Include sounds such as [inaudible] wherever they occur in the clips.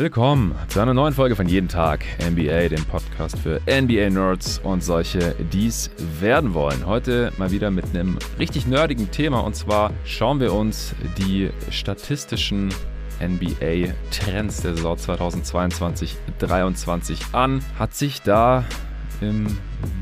Willkommen zu einer neuen Folge von Jeden Tag NBA, dem Podcast für NBA-Nerds und solche, die es werden wollen. Heute mal wieder mit einem richtig nerdigen Thema und zwar schauen wir uns die statistischen NBA-Trends der Saison 2022-23 an. Hat sich da im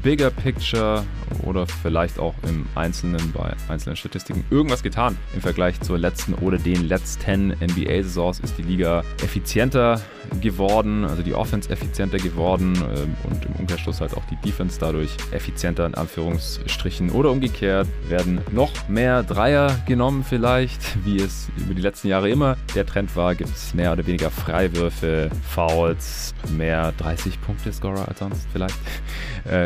Bigger Picture oder vielleicht auch im Einzelnen bei einzelnen Statistiken irgendwas getan. Im Vergleich zur letzten oder den letzten NBA-Saisons ist die Liga effizienter geworden, also die Offense effizienter geworden ähm, und im Umkehrschluss halt auch die Defense dadurch effizienter in Anführungsstrichen oder umgekehrt werden noch mehr Dreier genommen vielleicht, [laughs] wie es über die letzten Jahre immer der Trend war, gibt es mehr oder weniger Freiwürfe, Fouls, mehr 30 Punkte Scorer als sonst vielleicht. [laughs]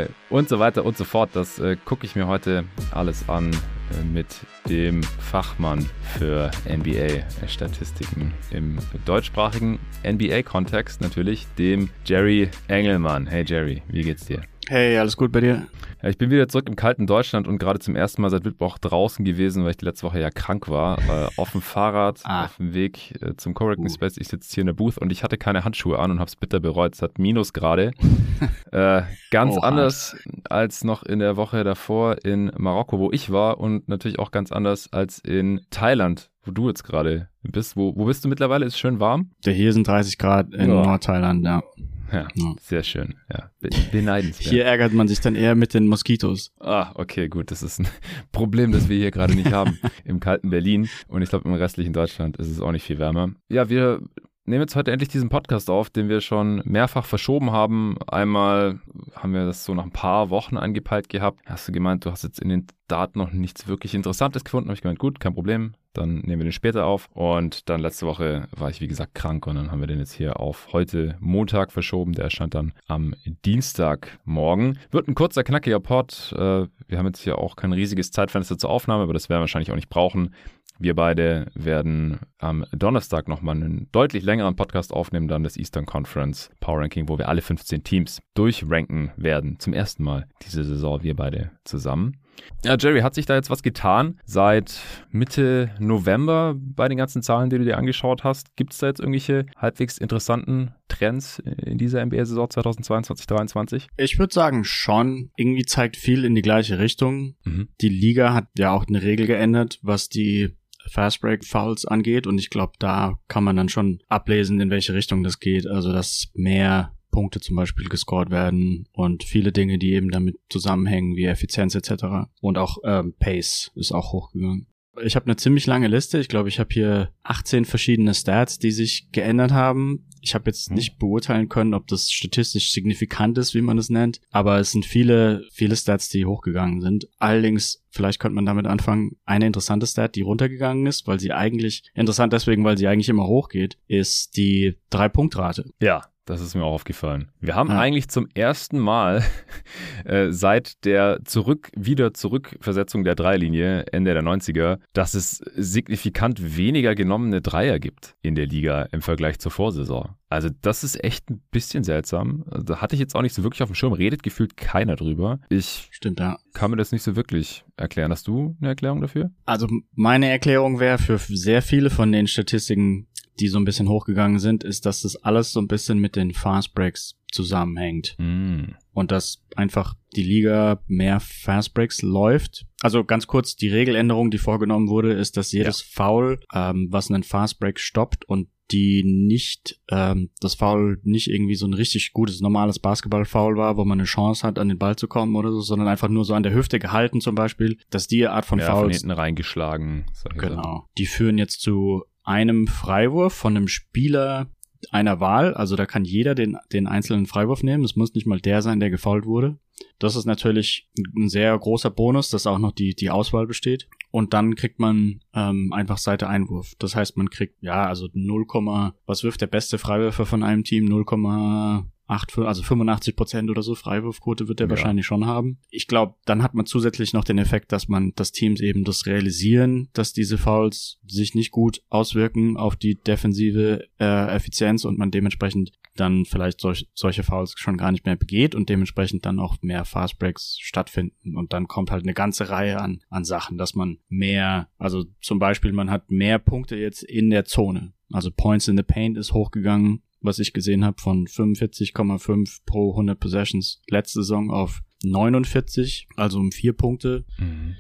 Äh, und so weiter und so fort. Das äh, gucke ich mir heute alles an äh, mit dem Fachmann für NBA-Statistiken im deutschsprachigen NBA-Kontext natürlich, dem Jerry Engelmann. Hey Jerry, wie geht's dir? Hey, alles gut bei dir? Ja, ich bin wieder zurück im kalten Deutschland und gerade zum ersten Mal seit Mittwoch draußen gewesen, weil ich die letzte Woche ja krank war. Äh, auf dem Fahrrad, ah. auf dem Weg äh, zum Coworking uh. Space. Ich sitze hier in der Booth und ich hatte keine Handschuhe an und habe es bitter bereut. Es hat Minusgrade. [laughs] äh, ganz oh, anders als noch in der Woche davor in Marokko, wo ich war und natürlich auch ganz anders als in Thailand, wo du jetzt gerade bist. Wo, wo bist du mittlerweile? Ist es schön warm? Ja, hier sind 30 Grad in oh. Nordthailand, ja. Ja, ja, sehr schön. Ja, beneidenswert. Hier ärgert man sich dann eher mit den Moskitos. Ah, okay, gut. Das ist ein [laughs] Problem, das wir hier gerade nicht haben [laughs] im kalten Berlin. Und ich glaube, im restlichen Deutschland ist es auch nicht viel wärmer. Ja, wir nehmen jetzt heute endlich diesen Podcast auf, den wir schon mehrfach verschoben haben. Einmal haben wir das so nach ein paar Wochen angepeilt gehabt. Hast du gemeint, du hast jetzt in den Daten noch nichts wirklich Interessantes gefunden? Habe ich gemeint, gut, kein Problem. Dann nehmen wir den später auf. Und dann letzte Woche war ich, wie gesagt, krank und dann haben wir den jetzt hier auf heute Montag verschoben. Der erscheint dann am Dienstagmorgen. Wird ein kurzer, knackiger Pod. Äh, wir haben jetzt hier auch kein riesiges Zeitfenster zur Aufnahme, aber das werden wir wahrscheinlich auch nicht brauchen. Wir beide werden am Donnerstag nochmal einen deutlich längeren Podcast aufnehmen, dann das Eastern Conference Power Ranking, wo wir alle 15 Teams durchranken werden. Zum ersten Mal diese Saison, wir beide zusammen. Ja, Jerry, hat sich da jetzt was getan seit Mitte November bei den ganzen Zahlen, die du dir angeschaut hast? Gibt es da jetzt irgendwelche halbwegs interessanten Trends in dieser NBA-Saison 2022-2023? Ich würde sagen schon. Irgendwie zeigt viel in die gleiche Richtung. Mhm. Die Liga hat ja auch eine Regel geändert, was die Fast Break Fouls angeht und ich glaube, da kann man dann schon ablesen, in welche Richtung das geht. Also, dass mehr Punkte zum Beispiel gescored werden und viele Dinge, die eben damit zusammenhängen, wie Effizienz etc. Und auch ähm, Pace ist auch hochgegangen. Ich habe eine ziemlich lange Liste. Ich glaube, ich habe hier 18 verschiedene Stats, die sich geändert haben. Ich habe jetzt mhm. nicht beurteilen können, ob das statistisch signifikant ist, wie man es nennt, aber es sind viele, viele Stats, die hochgegangen sind. Allerdings, vielleicht könnte man damit anfangen, eine interessante Stat, die runtergegangen ist, weil sie eigentlich, interessant deswegen, weil sie eigentlich immer hochgeht, ist die Drei-Punkt-Rate. Ja. Das ist mir auch aufgefallen. Wir haben ja. eigentlich zum ersten Mal [laughs] äh, seit der zurück wieder Zurückversetzung der Dreilinie Ende der 90er, dass es signifikant weniger genommene Dreier gibt in der Liga im Vergleich zur Vorsaison. Also das ist echt ein bisschen seltsam. Da hatte ich jetzt auch nicht so wirklich auf dem Schirm. Redet gefühlt keiner drüber. Ich Stimmt, ja. kann mir das nicht so wirklich erklären. Hast du eine Erklärung dafür? Also meine Erklärung wäre für sehr viele von den Statistiken die so ein bisschen hochgegangen sind, ist, dass das alles so ein bisschen mit den Fast Breaks zusammenhängt. Mm. Und dass einfach die Liga mehr Fast Breaks läuft. Also ganz kurz, die Regeländerung, die vorgenommen wurde, ist, dass jedes ja. Foul, ähm, was einen Fast Break stoppt und die nicht, ähm, das Foul nicht irgendwie so ein richtig gutes, normales Basketball-Foul war, wo man eine Chance hat, an den Ball zu kommen oder so, sondern einfach nur so an der Hüfte gehalten zum Beispiel, dass die Art von ja, Fouls... Von hinten reingeschlagen. Genau. Die führen jetzt zu einem Freiwurf von einem Spieler einer Wahl. Also da kann jeder den, den einzelnen Freiwurf nehmen. Es muss nicht mal der sein, der gefault wurde. Das ist natürlich ein sehr großer Bonus, dass auch noch die, die Auswahl besteht. Und dann kriegt man ähm, einfach Seite Einwurf. Das heißt, man kriegt, ja, also 0, was wirft der beste Freiwürfer von einem Team? 0, 8, also 85 Prozent oder so Freiwurfquote wird er ja. wahrscheinlich schon haben. Ich glaube, dann hat man zusätzlich noch den Effekt, dass man, dass Teams eben das realisieren, dass diese Fouls sich nicht gut auswirken auf die defensive äh, Effizienz und man dementsprechend dann vielleicht solch, solche Fouls schon gar nicht mehr begeht und dementsprechend dann auch mehr Fastbreaks stattfinden. Und dann kommt halt eine ganze Reihe an, an Sachen, dass man mehr, also zum Beispiel man hat mehr Punkte jetzt in der Zone. Also Points in the Paint ist hochgegangen was ich gesehen habe, von 45,5 pro 100 Possessions letzte Saison auf 49, also um vier Punkte. Mhm.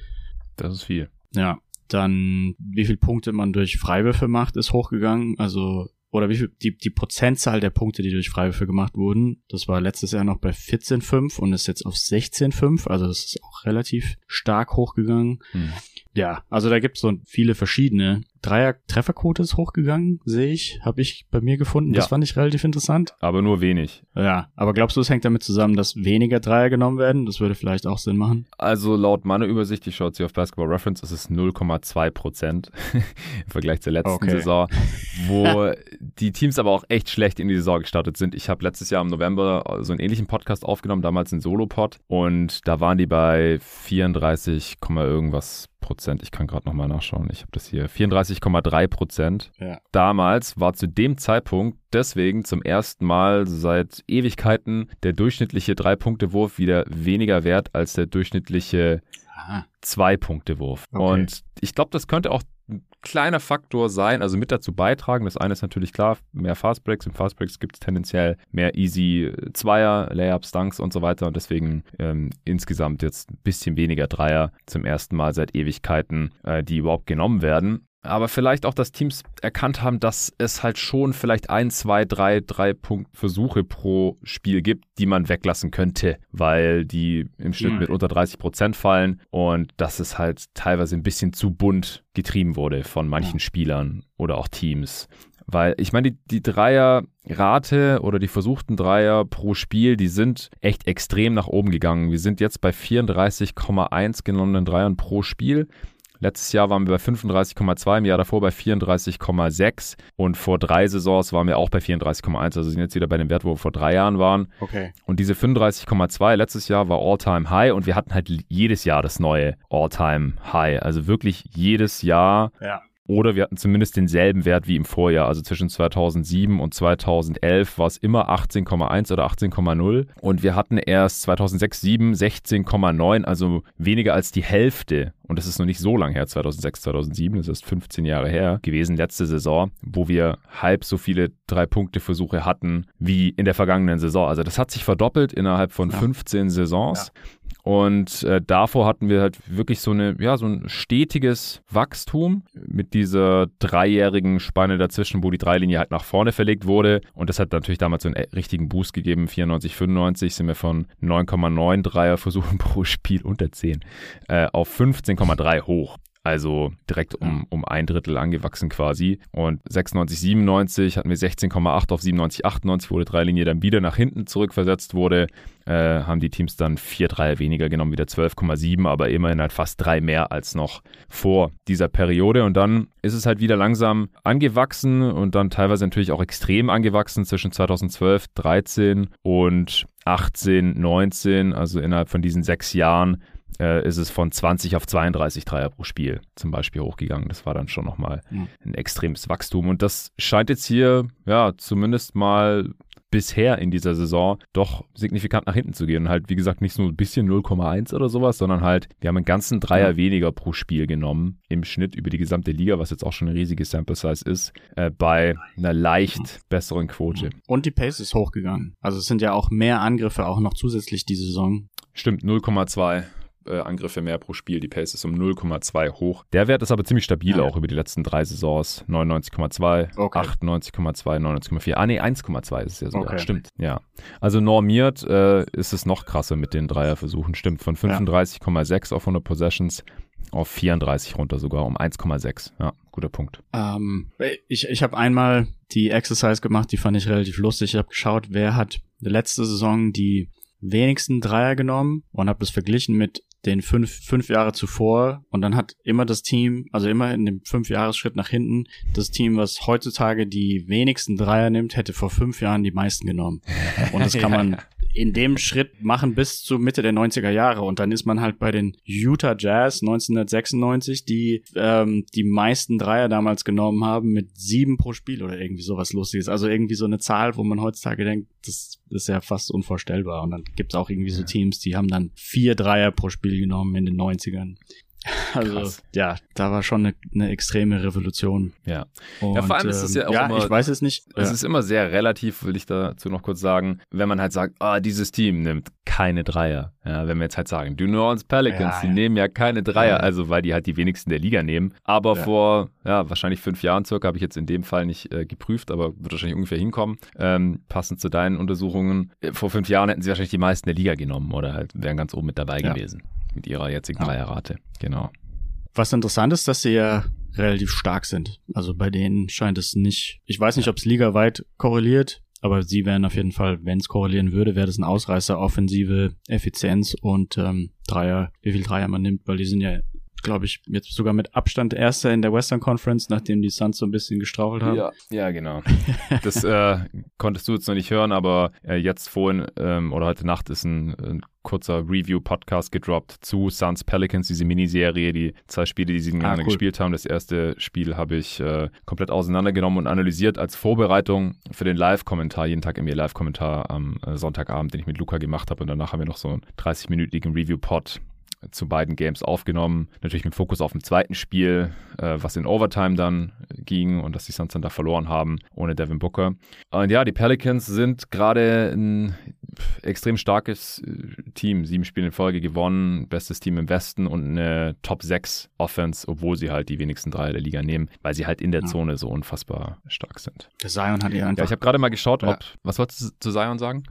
Das ist viel. Ja, dann wie viel Punkte man durch Freiwürfe macht, ist hochgegangen. Also oder wie viel die, die Prozentzahl der Punkte, die durch Freiwürfe gemacht wurden, das war letztes Jahr noch bei 14,5 und ist jetzt auf 16,5, also das ist auch relativ stark hochgegangen. Hm. Ja, also da gibt's so viele verschiedene. Dreier Trefferquote ist hochgegangen, sehe ich, habe ich bei mir gefunden. Das Ja. fand ich relativ interessant. Aber nur wenig. Ja, aber glaubst du, es hängt damit zusammen, dass weniger Dreier genommen werden? Das würde vielleicht auch Sinn machen. Also laut meiner Übersicht, ich schaue jetzt hier auf Basketball Reference, ist es 0,2 Prozent [laughs] im Vergleich zur letzten Okay. Saison, [laughs] wo die Teams aber auch echt schlecht in die Saison gestartet sind. Ich habe letztes Jahr im November so einen ähnlichen Podcast aufgenommen, damals einen Solo-Pod und da waren die bei 34, Komma irgendwas Prozent. Ich kann gerade nochmal nachschauen. Ich habe das hier. 34,3 Prozent. Ja. Damals war zu dem Zeitpunkt deswegen zum ersten Mal seit Ewigkeiten der durchschnittliche Drei-Punkte-Wurf wieder weniger wert als der durchschnittliche Zwei-Punkte-Wurf. Okay. Und ich glaube, das könnte auch ein kleiner Faktor sein, also mit dazu beitragen. Das eine ist natürlich klar, mehr Fastbreaks. Im Fastbreaks gibt es tendenziell mehr easy Zweier, Layups, Dunks und so weiter. Und deswegen ähm, insgesamt jetzt ein bisschen weniger Dreier zum ersten Mal seit Ewigkeiten, äh, die überhaupt genommen werden. Aber vielleicht auch, dass Teams erkannt haben, dass es halt schon vielleicht ein, zwei, drei, drei Punkt Versuche pro Spiel gibt, die man weglassen könnte, weil die im Schnitt Mhm. mit unter 30 Prozent fallen und dass es halt teilweise ein bisschen zu bunt getrieben wurde von manchen Ja. Spielern oder auch Teams. Weil ich meine, die, die Dreierrate oder die versuchten Dreier pro Spiel, die sind echt extrem nach oben gegangen. Wir sind jetzt bei 34,1 genommenen Dreiern pro Spiel. Letztes Jahr waren wir bei 35,2, im Jahr davor bei 34,6 und vor drei Saisons waren wir auch bei 34,1, also sind jetzt wieder bei dem Wert, wo wir vor drei Jahren waren. okay. Und diese 35,2 letztes Jahr war All-Time High und wir hatten halt jedes Jahr das neue All-Time High. Also wirklich jedes Jahr Ja. Oder wir hatten zumindest denselben Wert wie im Vorjahr. Also zwischen 2007 und 2011 war es immer 18,1 oder 18,0. Und wir hatten erst 2006, 7 16,9, also weniger als die Hälfte. Und das ist noch nicht so lang her, 2006, 2007, das ist 15 Jahre her gewesen, letzte Saison, wo wir halb so viele Drei-Punkte-Versuche hatten wie in der vergangenen Saison. Also das hat sich verdoppelt innerhalb von Ja. 15 Saisons. Und äh, davor hatten wir halt wirklich so eine, ja, so ein stetiges Wachstum mit dieser dreijährigen Spanne dazwischen, wo die Dreilinie halt nach vorne verlegt wurde. Und das hat natürlich damals so einen äh, richtigen Boost gegeben. 94, 95 sind wir von 9,9 Dreierversuchen [laughs] pro Spiel unter 10 äh, auf 15,3 hoch. Also direkt um, um ein Drittel angewachsen quasi. Und 96, 97 hatten wir 16,8 auf 97, 98, wo die Dreilinie dann wieder nach hinten zurückversetzt wurde. Äh, haben die Teams dann vier Dreier weniger genommen, wieder 12,7, aber immerhin halt fast drei mehr als noch vor dieser Periode. Und dann ist es halt wieder langsam angewachsen und dann teilweise natürlich auch extrem angewachsen zwischen 2012, 13 und 18, 19, also innerhalb von diesen sechs Jahren äh, ist es von 20 auf 32 Dreier pro Spiel zum Beispiel hochgegangen. Das war dann schon nochmal Mhm. ein extremes Wachstum. Und das scheint jetzt hier, ja, zumindest mal bisher in dieser Saison doch signifikant nach hinten zu gehen. Und halt, wie gesagt, nicht so ein bisschen 0,1 oder sowas, sondern halt, wir haben einen ganzen Dreier weniger pro Spiel genommen im Schnitt über die gesamte Liga, was jetzt auch schon eine riesige Sample Size ist, äh, bei einer leicht besseren Quote. Und die Pace ist hochgegangen. Also es sind ja auch mehr Angriffe auch noch zusätzlich diese Saison. Stimmt, 0,2 äh, Angriffe mehr pro Spiel. Die Pace ist um 0,2 hoch. Der Wert ist aber ziemlich stabil Ja. auch über die letzten drei Saisons. 99,2, Okay. 98,2, 99,4. Ah nee, 1,2 ist es ja sogar. Okay. Stimmt, ja. Also normiert äh, ist es noch krasser mit den Dreierversuchen. Stimmt, von 35,6 auf 100 Possessions auf 34 runter sogar um 1,6. Ja, guter Punkt. Ähm, ich ich habe einmal die Exercise gemacht, die fand ich relativ lustig. Ich habe geschaut, wer hat letzte Saison die wenigsten Dreier genommen und habe das verglichen mit den fünf, fünf Jahre zuvor und dann hat immer das Team, also immer in dem fünf Jahresschritt nach hinten, das Team, was heutzutage die wenigsten Dreier nimmt, hätte vor fünf Jahren die meisten genommen. Und das kann [laughs] man. In dem Schritt machen bis zur Mitte der 90er Jahre und dann ist man halt bei den Utah Jazz 1996, die ähm, die meisten Dreier damals genommen haben mit sieben pro Spiel oder irgendwie sowas Lustiges. Also irgendwie so eine Zahl, wo man heutzutage denkt, das ist ja fast unvorstellbar. Und dann gibt's auch irgendwie so. Teams, die haben dann vier Dreier pro Spiel genommen in den 90ern. [laughs] Also Krass. ja, da war schon eine, eine extreme Revolution. Ja. Und, Ja, vor allem ist es ja auch ja, immer- ich weiß es nicht. Es Ja. ist immer sehr relativ, will ich dazu noch kurz sagen, wenn man halt sagt, ah, dieses Team nimmt keine Dreier. Ja, wenn wir jetzt halt sagen, die New Orleans Pelicans, Ja, die nehmen ja keine Dreier, also weil die halt die wenigsten der Liga nehmen. Aber vor, ja, wahrscheinlich fünf Jahren circa, habe ich jetzt in dem Fall nicht äh, geprüft, aber wird wahrscheinlich ungefähr hinkommen, ähm, passend zu deinen Untersuchungen. Äh, Vor fünf Jahren hätten sie wahrscheinlich die meisten der Liga genommen oder halt wären ganz oben mit dabei gewesen. Mit ihrer jetzigen. Dreierrate. Genau. Was interessant ist, dass sie ja relativ stark sind. Also bei denen scheint es nicht, ich weiß nicht, ob es ligaweit korreliert, aber sie wären auf jeden Fall, wenn es korrelieren würde, wäre das ein Ausreißer, offensive Effizienz und ähm, Dreier, wie viel Dreier man nimmt, weil die sind ja, glaube ich, jetzt sogar mit Abstand Erster in der Western Conference, nachdem die Suns so ein bisschen gestrauchelt haben. Ja, ja, genau. Das äh, [laughs] konntest du jetzt noch nicht hören, aber äh, jetzt vorhin ähm, oder heute Nacht ist ein, ein kurzer Review-Podcast gedroppt zu Suns Pelicans, diese Miniserie, die zwei Spiele, die sie Ah, cool. gespielt haben. Das erste Spiel habe ich äh, komplett auseinandergenommen und analysiert als Vorbereitung für den Live-Kommentar, jeden Tag immer Live-Kommentar am äh, Sonntagabend, den ich mit Luca gemacht habe. Und danach haben wir noch so einen 30-minütigen Review-Pod zu beiden Games aufgenommen. Natürlich mit Fokus auf dem zweiten Spiel, äh, was in Overtime dann ging und dass die Suns dann da verloren haben ohne Devin Booker. Und ja, die Pelicans sind gerade ein extrem starkes äh, Team. Sieben Spiele in Folge gewonnen, bestes Team im Westen und eine Top 6 Offense, obwohl sie halt die wenigsten Dreier der Liga nehmen, weil sie halt in der Ja. Zone so unfassbar stark sind. Der Zion hat ja Ja, einfach ich habe gerade mal geschaut, Ja. ob, was wolltest du zu Zion sagen?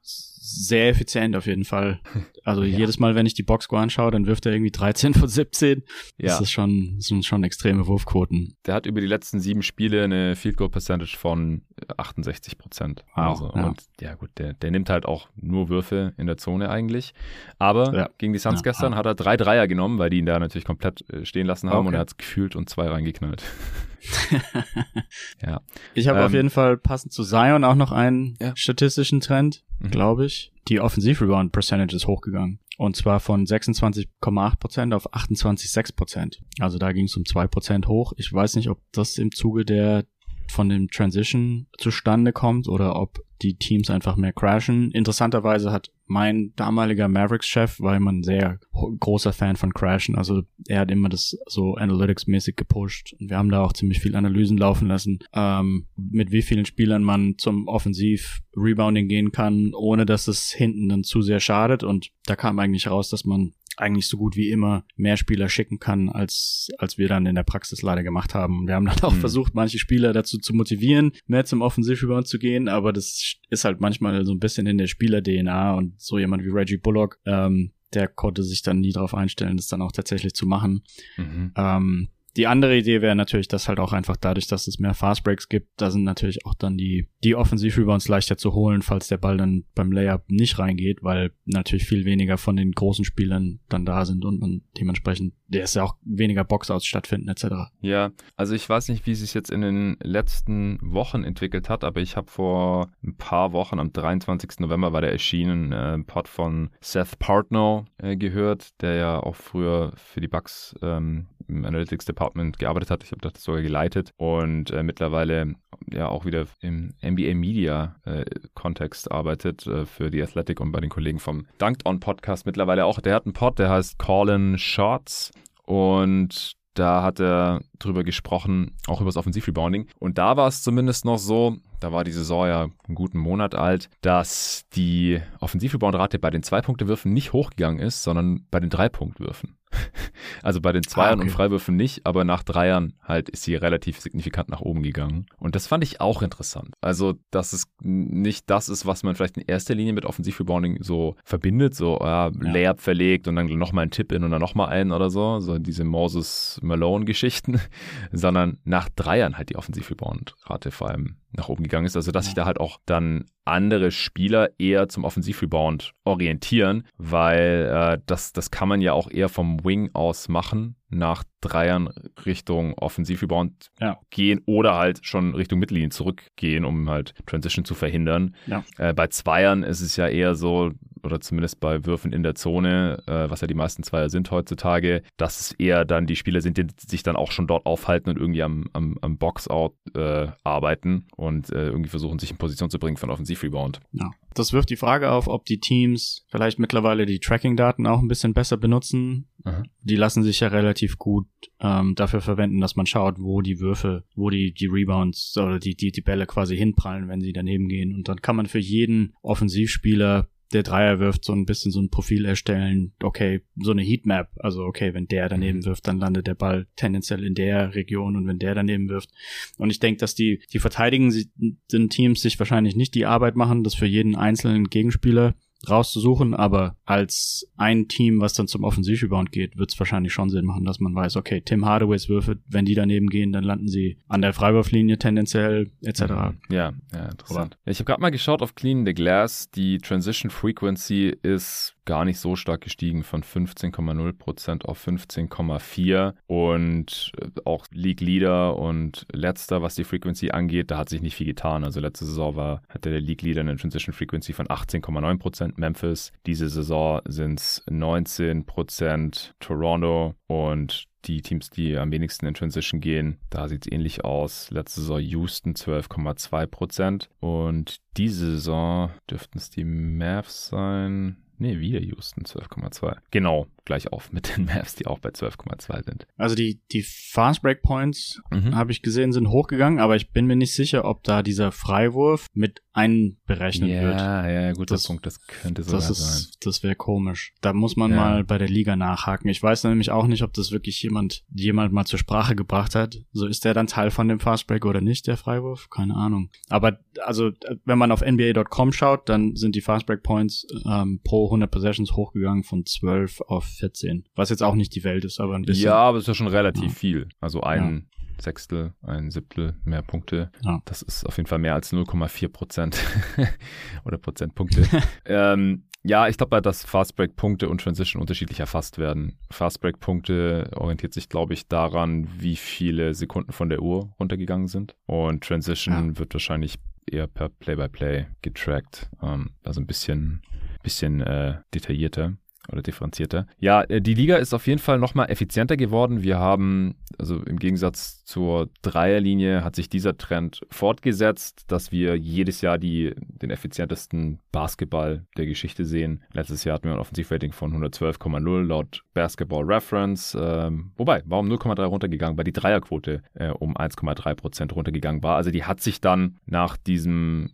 Sehr effizient auf jeden Fall. [laughs] Also Ja. jedes Mal, wenn ich die Boxscore anschaue, dann wirft er irgendwie 13 von 17. Ja. Das ist schon, das sind schon extreme Wurfquoten. Der hat über die letzten sieben Spiele eine Field Goal Percentage von 68 Prozent. Wow, also, ja. Und ja gut, der, der nimmt halt auch nur Würfe in der Zone eigentlich. Aber Ja. gegen die Suns gestern hat er drei Dreier genommen, weil die ihn da natürlich komplett äh, stehen lassen haben Okay. und er hat gefühlt und zwei reingeknallt. [laughs] [laughs] ja. Ich habe Ähm, auf jeden Fall passend zu Zion auch noch einen Ja. statistischen Trend, Mhm. glaube ich. Die Offensiv-Rebound Percentage ist hochgegangen. Und zwar von 26,8% auf 28,6%. Also da ging es um 2% hoch. Ich weiß nicht, ob das im Zuge der von dem Transition zustande kommt oder ob die Teams einfach mehr crashen. Interessanterweise hat mein damaliger Mavericks-Chef, war immer ein sehr großer Fan von Crashen. Also er hat immer das so Analytics-mäßig gepusht. Und wir haben da auch ziemlich viel Analysen laufen lassen, ähm, mit wie vielen Spielern man zum Offensiv-Rebounding gehen kann, ohne dass es hinten dann zu sehr schadet. Und da kam eigentlich raus, dass man eigentlich so gut wie immer mehr Spieler schicken kann, als, als wir dann in der Praxis leider gemacht haben. Wir haben dann auch Mhm. versucht, manche Spieler dazu zu motivieren, mehr zum Offensiv-Rebound zu gehen, aber das ist halt manchmal so ein bisschen in der Spieler-DNA und so jemand wie Reggie Bullock, ähm, der konnte sich dann nie darauf einstellen, das dann auch tatsächlich zu machen. Mhm. Ähm, die andere Idee wäre natürlich, dass halt auch einfach dadurch, dass es mehr Fastbreaks gibt, da sind natürlich auch dann die, die Offensiv-Rebounds leichter zu holen, falls der Ball dann beim Layup nicht reingeht, weil natürlich viel weniger von den großen Spielern dann da sind und man dementsprechend, der ist ja auch weniger Boxouts stattfinden etc. Ja, also ich weiß nicht, wie es sich jetzt in den letzten Wochen entwickelt hat, aber ich habe vor ein paar Wochen, am 23. November war der erschienen, äh, Pod von Seth Partnow äh, gehört, der ja auch früher für die Bucks ähm, im Analytics Department gearbeitet hat. Ich habe das sogar geleitet und äh, mittlerweile ja auch wieder im NBA Media äh, Kontext arbeitet äh, für die Athletic und bei den Kollegen vom Dunked On Podcast mittlerweile auch. Der hat einen Pod, der heißt Callin Shots und da hat er drüber gesprochen, auch über das Offensivrebounding. Und da war es zumindest noch so, da war die Saison ja einen guten Monat alt, dass die Offensivrebound-Rate bei den Zwei-Punkte-Würfen nicht hochgegangen ist, sondern bei den Drei-Punkt-Würfen. [laughs] Also bei den Zweiern Ah, okay. und Freiwürfen nicht, aber nach Dreiern halt ist sie relativ signifikant nach oben gegangen. Und das fand ich auch interessant. Also, dass es nicht das ist, was man vielleicht in erster Linie mit Offensivrebounding so verbindet, so ja, Layup verlegt und dann nochmal ein Tip-In und dann nochmal einen oder so, so diese Moses Malone-Geschichten, [laughs] sondern nach Dreiern halt die Offensivrebound-Rate vor allem nach oben gegangen ist. Also, dass sich da halt auch dann andere Spieler eher zum Offensivrebound orientieren, weil äh, das, das kann man ja auch eher vom Wing aus machen, nach Dreiern Richtung Offensivrebound Ja. gehen oder halt schon Richtung Mittellinie zurückgehen, um halt Transition zu verhindern. Ja. Äh, bei Zweiern ist es ja eher so, oder zumindest bei Würfen in der Zone, äh, was ja die meisten Zweier sind heutzutage, dass es eher dann die Spieler sind, die sich dann auch schon dort aufhalten und irgendwie am, am, am Boxout äh, arbeiten und äh, irgendwie versuchen, sich in Position zu bringen für einen Offensivrebound. Ja. Das wirft die Frage auf, ob die Teams vielleicht mittlerweile die Tracking-Daten auch ein bisschen besser benutzen. Aha. Die lassen sich ja relativ gut ähm, dafür verwenden, dass man schaut, wo die Würfe, wo die, die Rebounds oder die, die, die Bälle quasi hinprallen, wenn sie daneben gehen. Und dann kann man für jeden Offensivspieler der Dreier wirft, so ein bisschen so ein Profil erstellen, okay, so eine Heatmap, also okay, wenn der daneben mhm. wirft, dann landet der Ball tendenziell in der Region und wenn der daneben wirft. Und ich denke, dass die, die verteidigenden Teams sich wahrscheinlich nicht die Arbeit machen, das für jeden einzelnen Gegenspieler rauszusuchen, aber als ein Team, was dann zum Offensivrebound geht, wird es wahrscheinlich schon Sinn machen, dass man weiß, okay, Tim Hardaways Würfe, wenn die daneben gehen, dann landen sie an der Freiwurflinie tendenziell etc. Mhm. Ja, ja, interessant. Ja, ich habe gerade mal geschaut auf Clean the Glass, die Transition Frequency ist gar nicht so stark gestiegen von 15,0% auf 15,4% und äh, auch League Leader und letzter, was die Frequency angeht, da hat sich nicht viel getan. Also letzte Saison war, hatte der League Leader eine Transition Frequency von 18,9% Memphis. Diese Saison sind es 19% Toronto und die Teams, die am wenigsten in Transition gehen, da sieht es ähnlich aus. Letzte Saison Houston 12,2% und diese Saison dürften es die Mavs sein. Nee, wieder Houston 12,2. Genau, gleich auf mit den Mavs, die auch bei 12,2 sind. Also die, die Fast Break Points, mhm. habe ich gesehen, sind hochgegangen, aber ich bin mir nicht sicher, ob da dieser Freiwurf mit einberechnet ja, wird. Ja, ja, guter das, Punkt, das könnte so sein. Das wäre komisch. Da muss man ja. mal bei der Liga nachhaken. Ich weiß nämlich auch nicht, ob das wirklich jemand, jemand mal zur Sprache gebracht hat. So ist der dann Teil von dem Fast Break oder nicht, der Freiwurf? Keine Ahnung. Aber also, wenn man auf NBA.com schaut, dann sind die Fast Break Points ähm, pro 100 Possessions hochgegangen von 12 auf 14. Was jetzt auch nicht die Welt ist, aber ein bisschen. Ja, aber es ist ja schon relativ ja. viel. Also ein. Sechstel, ein Siebtel mehr Punkte. Ja. Das ist auf jeden Fall mehr als 0,4 Prozent [laughs] oder Prozentpunkte. [laughs] ähm, ja, ich glaube, dass Fastbreak-Punkte und Transition unterschiedlich erfasst werden. Fastbreak-Punkte orientiert sich, glaube ich, daran, wie viele Sekunden von der Uhr runtergegangen sind. Und Transition ja. wird wahrscheinlich eher per Play-by-Play -play getrackt. Ähm, also ein bisschen, bisschen äh, detaillierter oder differenzierter. Ja, äh, die Liga ist auf jeden Fall nochmal effizienter geworden. Wir haben, also im Gegensatz zur Dreierlinie, hat sich dieser Trend fortgesetzt, dass wir jedes Jahr die, den effizientesten Basketball der Geschichte sehen. Letztes Jahr hatten wir ein Offensivrating von 112,0 laut Basketball Reference. Ähm, wobei, war um 0,3 runtergegangen, weil die Dreierquote äh, um 1,3 Prozent runtergegangen war. Also die hat sich dann nach diesem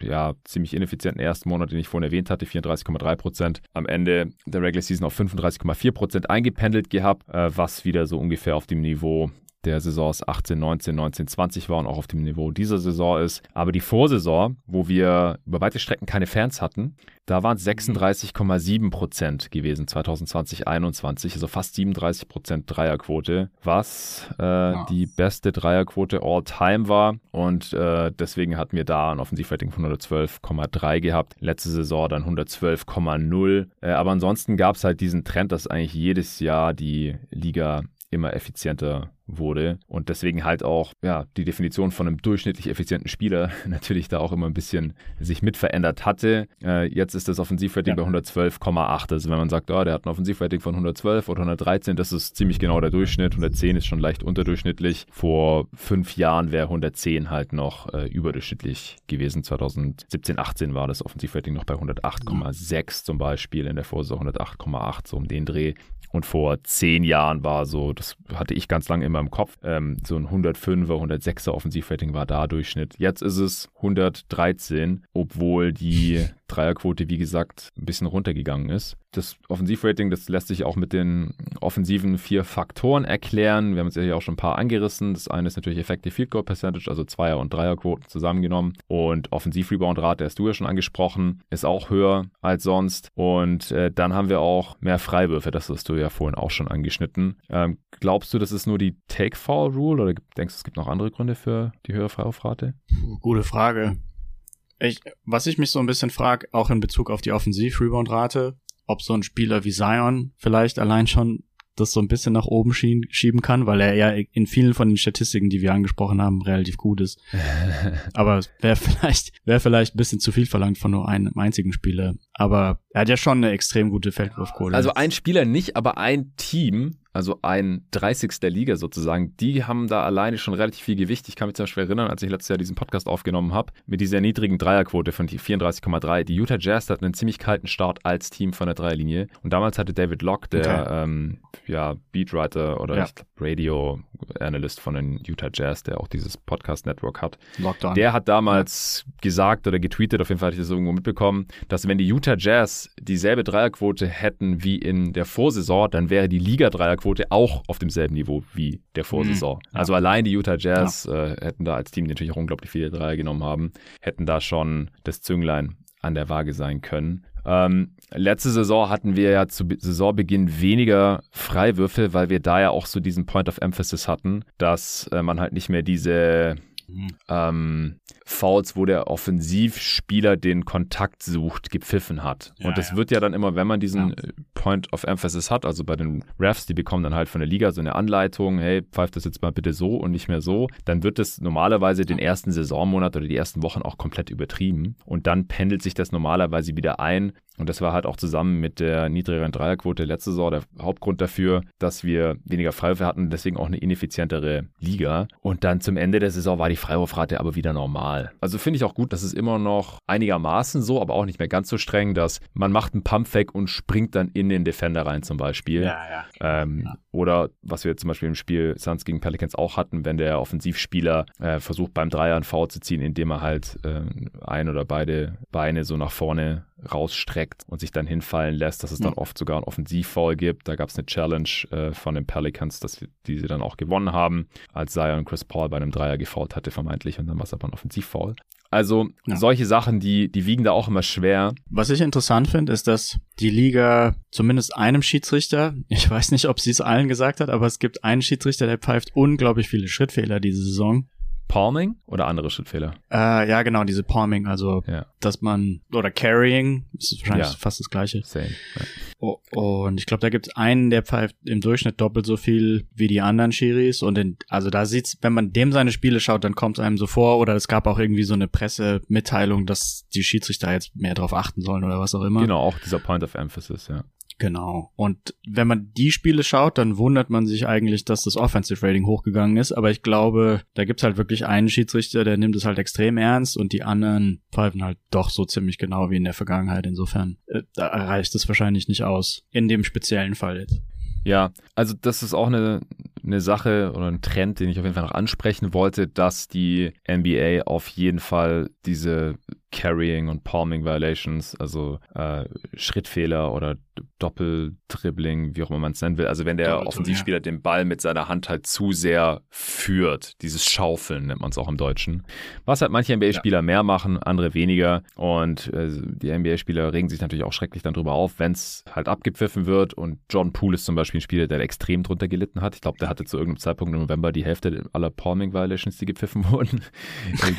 äh, ja, ziemlich ineffizienten ersten Monat, den ich vorhin erwähnt hatte, 34,3 Prozent, am Ende der Regular Season auf 35,4 Prozent eingependelt gehabt, äh, was wieder so ungefähr auf dem Niveau der Saisons 18, 19, 19, 20 war und auch auf dem Niveau dieser Saison ist. Aber die Vorsaison, wo wir über weite Strecken keine Fans hatten, da waren es 36,7 Prozent gewesen 2020, 2021, also fast 37 Prozent Dreierquote, was äh, ja. die beste Dreierquote all time war. Und äh, deswegen hatten wir da ein Offensivrating von 112,3 gehabt. Letzte Saison dann 112,0. Äh, aber ansonsten gab es halt diesen Trend, dass eigentlich jedes Jahr die Liga immer effizienter wurde und deswegen halt auch ja die Definition von einem durchschnittlich effizienten Spieler [laughs] natürlich da auch immer ein bisschen sich mit verändert hatte. Äh, jetzt ist das Offensivrating ja. bei 112,8. Also wenn man sagt, oh, der hat ein Offensivrating von 112 oder 113, das ist ziemlich genau der Durchschnitt. 110 ist schon leicht unterdurchschnittlich. Vor fünf Jahren wäre 110 halt noch äh, überdurchschnittlich gewesen. 2017, 18 war das Offensivrating noch bei 108,6 zum Beispiel in der Vorsaison 108,8 so um den Dreh. Und vor zehn Jahren war so, das hatte ich ganz lange immer im Kopf, ähm, so ein 105er, 106er Offensivrating war da Durchschnitt. Jetzt ist es 113, obwohl die Dreierquote, wie gesagt, ein bisschen runtergegangen ist. Das Offensivrating, das lässt sich auch mit den offensiven vier Faktoren erklären. Wir haben es ja hier auch schon ein paar angerissen. Das eine ist natürlich Effective Field Goal Percentage, also Zweier- und Dreierquoten zusammengenommen. Und Offensiv-Rebound-Rate, der hast du ja schon angesprochen, ist auch höher als sonst. Und äh, dann haben wir auch mehr Freiwürfe, das hast du ja vorhin auch schon angeschnitten. Ähm, glaubst du, das ist nur die Take-Foul-Rule oder denkst du, es gibt noch andere Gründe für die höhere Freiwurfrate? Gute Frage. Ich, was ich mich so ein bisschen frage, auch in Bezug auf die Offensiv-Rebound-Rate, ob so ein Spieler wie Zion vielleicht allein schon das so ein bisschen nach oben schieben kann, weil er ja in vielen von den Statistiken, die wir angesprochen haben, relativ gut ist. [laughs] Aber wäre vielleicht, wäre vielleicht ein bisschen zu viel verlangt von nur einem einzigen Spieler. aber er hat ja schon eine extrem gute Feldwurfquote. Also ein Spieler nicht, aber ein Team also ein 30. der Liga sozusagen, die haben da alleine schon relativ viel Gewicht. Ich kann mich zum Beispiel erinnern, als ich letztes Jahr diesen Podcast aufgenommen habe, mit dieser niedrigen Dreierquote von 34,3. Die Utah Jazz hatten einen ziemlich kalten Start als Team von der Dreierlinie. Und damals hatte David Locke, der okay. ähm, ja, Beatwriter oder ja. Radio-Analyst von den Utah Jazz, der auch dieses Podcast-Network hat, Lockdown. der hat damals gesagt oder getweetet, auf jeden Fall hatte ich das irgendwo mitbekommen, dass wenn die Utah Jazz dieselbe Dreierquote hätten wie in der Vorsaison, dann wäre die Liga-Dreierquote Dreierquote auch auf demselben Niveau wie der Vorsaison. Mhm. Also allein die Utah Jazz ja. äh, hätten da als Team, die natürlich auch unglaublich viele Dreier genommen haben, hätten da schon das Zünglein an der Waage sein können. Ähm, letzte Saison hatten wir ja zu Saisonbeginn weniger Freiwürfe, weil wir da ja auch so diesen Point of Emphasis hatten, dass äh, man halt nicht mehr diese Mhm. Ähm, Fouls, wo der Offensivspieler den Kontakt sucht, gepfiffen hat. Ja, und das ja. wird ja dann immer, wenn man diesen ja. Äh, Point of Emphasis hat, also bei den Refs, die bekommen dann halt von der Liga so eine Anleitung, hey, pfeift das jetzt mal bitte so und nicht mehr so, dann wird das normalerweise den ersten Saisonmonat oder die ersten Wochen auch komplett übertrieben. Und dann pendelt sich das normalerweise wieder ein, und das war halt auch zusammen mit der niedrigeren Dreierquote letzte Saison der Hauptgrund dafür, dass wir weniger Freiwürfe hatten deswegen auch eine ineffizientere Liga. Und dann zum Ende der Saison war die Freiwurfrate aber wieder normal. Also finde ich auch gut, dass es immer noch einigermaßen so, aber auch nicht mehr ganz so streng, dass man macht einen Pumpfake und springt dann in den Defender rein zum Beispiel. Ja, ja. Ähm, ja. Oder was wir zum Beispiel im Spiel Suns gegen Pelicans auch hatten, wenn der Offensivspieler äh, versucht beim Dreier einen Foul zu ziehen, indem er halt äh, ein oder beide Beine so nach vorne rausstreckt und sich dann hinfallen lässt, dass es dann oft sogar einen Offensivfoul gibt. Da gab es eine Challenge äh, von den Pelicans, dass die sie dann auch gewonnen haben, als Zion Chris Paul bei einem Dreier gefault hatte vermeintlich und dann war es aber ein Offensivfoul. Also ja. solche Sachen, die, die wiegen da auch immer schwer. Was ich interessant finde, ist, dass die Liga zumindest einem Schiedsrichter, ich weiß nicht, ob sie es allen gesagt hat, aber es gibt einen Schiedsrichter, der pfeift unglaublich viele Schrittfehler diese Saison. Palming oder andere Schrittfehler? Äh, ja, genau, diese Palming, also ja. dass man, oder Carrying, das ist wahrscheinlich ja. fast das gleiche. Same. Oh, und ich glaube, da gibt es einen, der pfeift im Durchschnitt doppelt so viel wie die anderen Schiris. Und in, also da sieht's, wenn man dem seine Spiele schaut, dann kommt es einem so vor, oder es gab auch irgendwie so eine Pressemitteilung, dass die Schiedsrichter jetzt mehr drauf achten sollen oder was auch immer. Genau, auch dieser Point of Emphasis, ja. Genau. Und wenn man die Spiele schaut, dann wundert man sich eigentlich, dass das Offensive Rating hochgegangen ist. Aber ich glaube, da gibt's halt wirklich einen Schiedsrichter, der nimmt es halt extrem ernst und die anderen pfeifen halt doch so ziemlich genau wie in der Vergangenheit. Insofern, äh, da reicht es wahrscheinlich nicht aus. In dem speziellen Fall jetzt. Ja, also das ist auch eine, eine Sache oder ein Trend, den ich auf jeden Fall noch ansprechen wollte, dass die NBA auf jeden Fall diese Carrying und Palming Violations, also äh, Schrittfehler oder Doppeldribbling, wie auch immer man es nennen will. Also wenn der Offensivspieler ja. den Ball mit seiner Hand halt zu sehr führt, dieses Schaufeln nennt man es auch im Deutschen. Was halt manche NBA-Spieler ja. mehr machen, andere weniger. Und äh, die NBA-Spieler regen sich natürlich auch schrecklich dann drüber auf, wenn es halt abgepfiffen wird. Und John Poole ist zum Beispiel ein Spieler, der extrem drunter gelitten hat. Ich glaube, der hatte zu irgendeinem Zeitpunkt im November die Hälfte aller Palming Violations, die gepfiffen [laughs] wurden,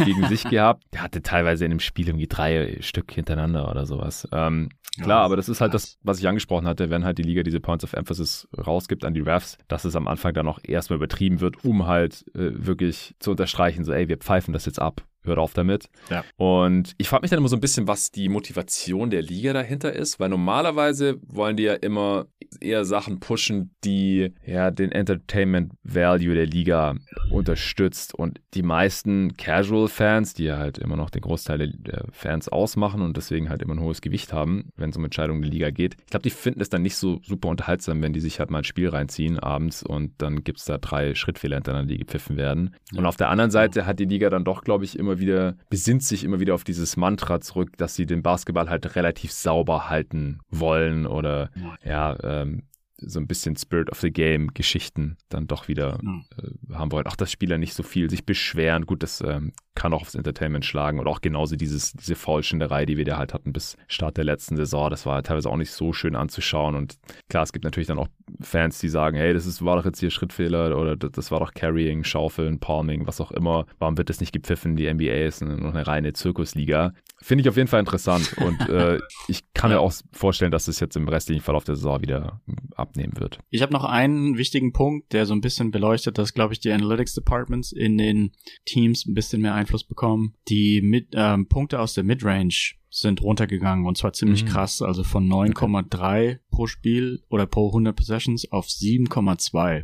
gegen sich gehabt. Der hatte teilweise in dem Spiel irgendwie drei Stück hintereinander oder sowas. Ähm, klar, ja, aber das ist halt das, was ich angesprochen hatte, wenn halt die Liga diese Points of Emphasis rausgibt an die Refs, dass es am Anfang dann auch erstmal übertrieben wird, um halt äh, wirklich zu unterstreichen, so ey, wir pfeifen das jetzt ab hört auf damit. Ja. Und ich frage mich dann immer so ein bisschen, was die Motivation der Liga dahinter ist, weil normalerweise wollen die ja immer eher Sachen pushen, die ja den Entertainment Value der Liga unterstützt. Und die meisten Casual-Fans, die ja halt immer noch den Großteil der Fans ausmachen und deswegen halt immer ein hohes Gewicht haben, wenn es um Entscheidungen der Liga geht, ich glaube, die finden es dann nicht so super unterhaltsam, wenn die sich halt mal ein Spiel reinziehen abends und dann gibt es da drei Schrittfehler hintereinander, die gepfiffen werden. Ja. Und auf der anderen Seite hat die Liga dann doch, glaube ich, immer immer wieder, besinnt sich immer wieder auf dieses Mantra zurück, dass sie den Basketball halt relativ sauber halten wollen oder ja, ähm, so ein bisschen Spirit of the Game Geschichten dann doch wieder äh, haben wollen. Auch dass Spieler nicht so viel sich beschweren. Gut, das ähm, kann auch aufs Entertainment schlagen. Und auch genauso dieses, diese Faulschinderei, die wir da halt hatten bis Start der letzten Saison. Das war teilweise auch nicht so schön anzuschauen. Und klar, es gibt natürlich dann auch Fans, die sagen, hey, das ist, war doch jetzt hier Schrittfehler oder das war doch Carrying, Schaufeln, Palming, was auch immer. Warum wird das nicht gepfiffen? Die NBA ist noch eine reine Zirkusliga. Finde ich auf jeden Fall interessant. Und äh, ich kann mir auch vorstellen, dass das jetzt im restlichen Verlauf der Saison wieder ab abnehmen wird. Ich habe noch einen wichtigen Punkt, der so ein bisschen beleuchtet, dass, glaube ich, die Analytics Departments in den Teams ein bisschen mehr Einfluss bekommen. Die mit, ähm, Punkte aus der Midrange sind runtergegangen und zwar ziemlich Mhm. krass, also von 9,3 pro Spiel oder pro 100 Possessions auf 7,2.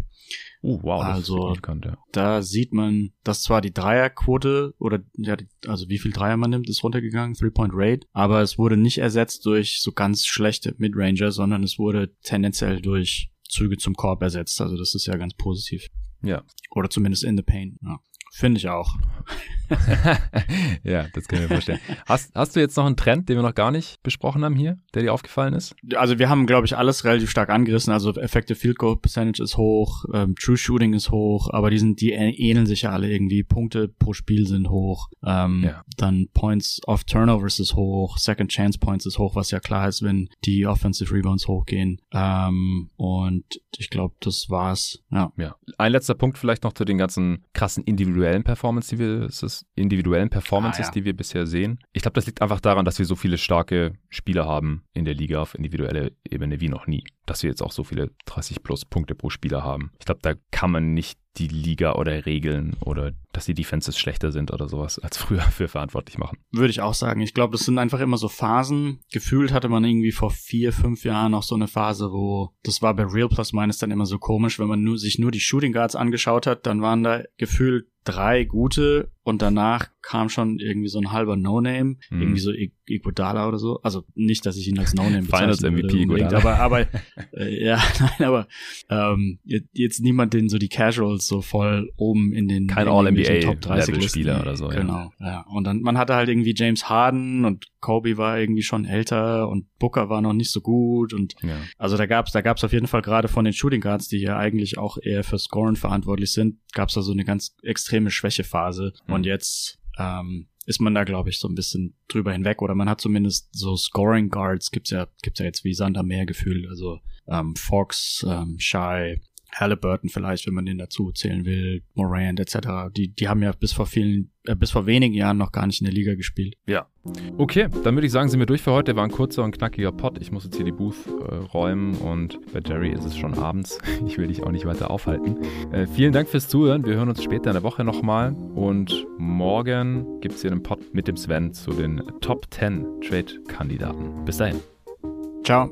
Uh, wow, Also- signifikant, ja. Da sieht man, dass zwar die Dreierquote oder ja, die, also wie viel Dreier man nimmt, ist runtergegangen, Three-Point-Rate, aber es wurde nicht ersetzt durch so ganz schlechte Midranger, sondern es wurde tendenziell durch Züge zum Korb ersetzt. Also das ist ja ganz positiv. Ja. Oder zumindest in the paint. Ja. Finde ich auch. [laughs] ja, das kann ich mir vorstellen. Hast, hast du jetzt noch einen Trend, den wir noch gar nicht besprochen haben hier, der dir aufgefallen ist? Also wir haben, glaube ich, alles relativ stark angerissen. Also Effective Field Goal Percentage ist hoch, ähm, True Shooting ist hoch, aber die sind, die ähneln sich ja alle irgendwie. Punkte pro Spiel sind hoch. Ähm, Ja. Dann Points off Turnovers ist hoch, Second Chance Points ist hoch, was ja klar ist, wenn die Offensive Rebounds hochgehen. Ähm, und ich glaube, das war's. Ja. Ja. Ein letzter Punkt vielleicht noch zu den ganzen krassen individuellen Performance, die wir, individuellen Performances, Ah, ja. die wir bisher sehen. Ich glaube, das liegt einfach daran, dass wir so viele starke Spieler haben in der Liga auf individueller Ebene wie noch nie. Dass wir jetzt auch so viele 30 plus Punkte pro Spieler haben. Ich glaube, da kann man nicht die Liga oder Regeln oder dass die Defenses schlechter sind oder sowas [laughs] als früher für verantwortlich machen. Würde ich auch sagen. Ich glaube, das sind einfach immer so Phasen. Gefühlt hatte man irgendwie vor vier, fünf Jahren noch so eine Phase, wo das war bei Real Plus Minus dann immer so komisch, wenn man nur, sich nur die Shooting Guards angeschaut hat, dann waren da gefühlt drei gute und danach kam schon irgendwie so ein halber No-Name, Mhm. irgendwie so Iguodala oder so. Also nicht, dass ich ihn als No-Name Finals bezeichnen würde MVP Iguodala. aber, aber äh, ja, [laughs] nein, aber ähm, jetzt, jetzt niemand, den so die Casuals so voll oben in den Kein in All-NBA Top 30 Listen. Level-Spieler oder so, ja. Genau, ja. Und dann, man hatte halt irgendwie James Harden und Kobe war irgendwie schon älter und Booker war noch nicht so gut und Ja. also da gab's, da gab's auf jeden Fall gerade von den Shooting Guards, die ja eigentlich auch eher für Scoren verantwortlich sind, gab's da so eine ganz extreme Schwächephase. Mhm. Und jetzt ähm, ist man da, glaube ich, so ein bisschen drüber hinweg oder man hat zumindest so Scoring Guards, gibt's ja, gibt's ja jetzt wie Sand am Meer gefühlt. Also ähm, Fox, ähm, Shy, Halliburton vielleicht, wenn man den dazu zählen will, Morant etc. Die, die haben ja bis vor vielen, äh, bis vor wenigen Jahren noch gar nicht in der Liga gespielt. Ja. Okay, dann würde ich sagen, sind wir durch für heute. War ein kurzer und knackiger Pod. Ich muss jetzt hier die Booth äh, räumen und bei Jerry ist es schon abends. [laughs] Ich will dich auch nicht weiter aufhalten. Äh, vielen Dank fürs Zuhören. Wir hören uns später in der Woche nochmal und morgen gibt es hier einen Pod mit dem Sven zu den Top 10 Trade-Kandidaten. Bis dahin. Ciao.